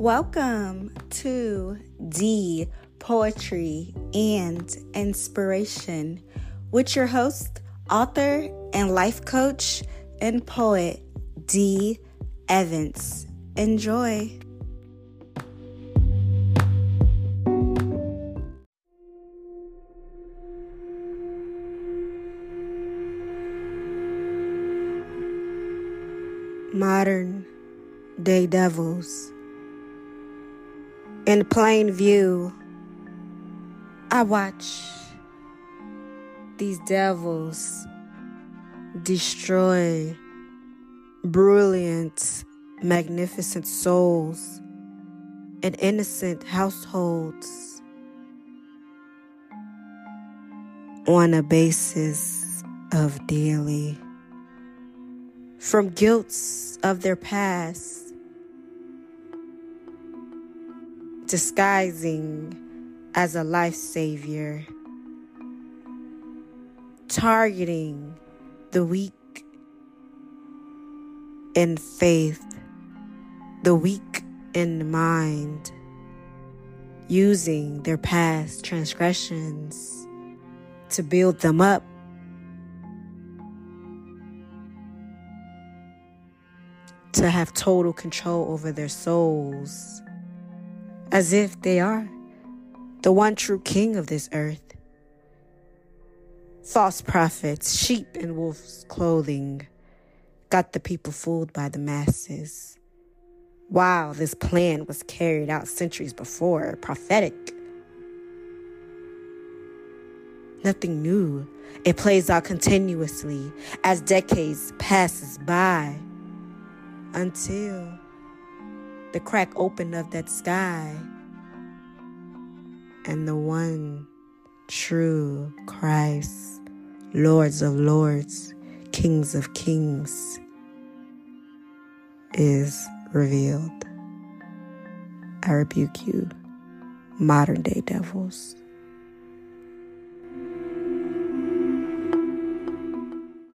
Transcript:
Welcome to D Poetry and Inspiration with your host, author, and life coach and poet D Evans. Enjoy. Modern day devils. In plain view, I watch these devils destroy brilliant, magnificent souls and innocent households on a basis of daily. From guilts of their past, disguising as a life savior, targeting the weak in faith, the weak in mind, using their past transgressions to build them up. To have total control over their souls, as if they are the one true king of this earth. False prophets, sheep in wolf's clothing, got the people fooled by the masses. Wow, this plan was carried out centuries before, prophetic. Nothing new. It plays out continuously as decades passes by until the crack open of that sky and the one true Christ, Lords of Lords, Kings of Kings, is revealed. I rebuke you, modern day devils.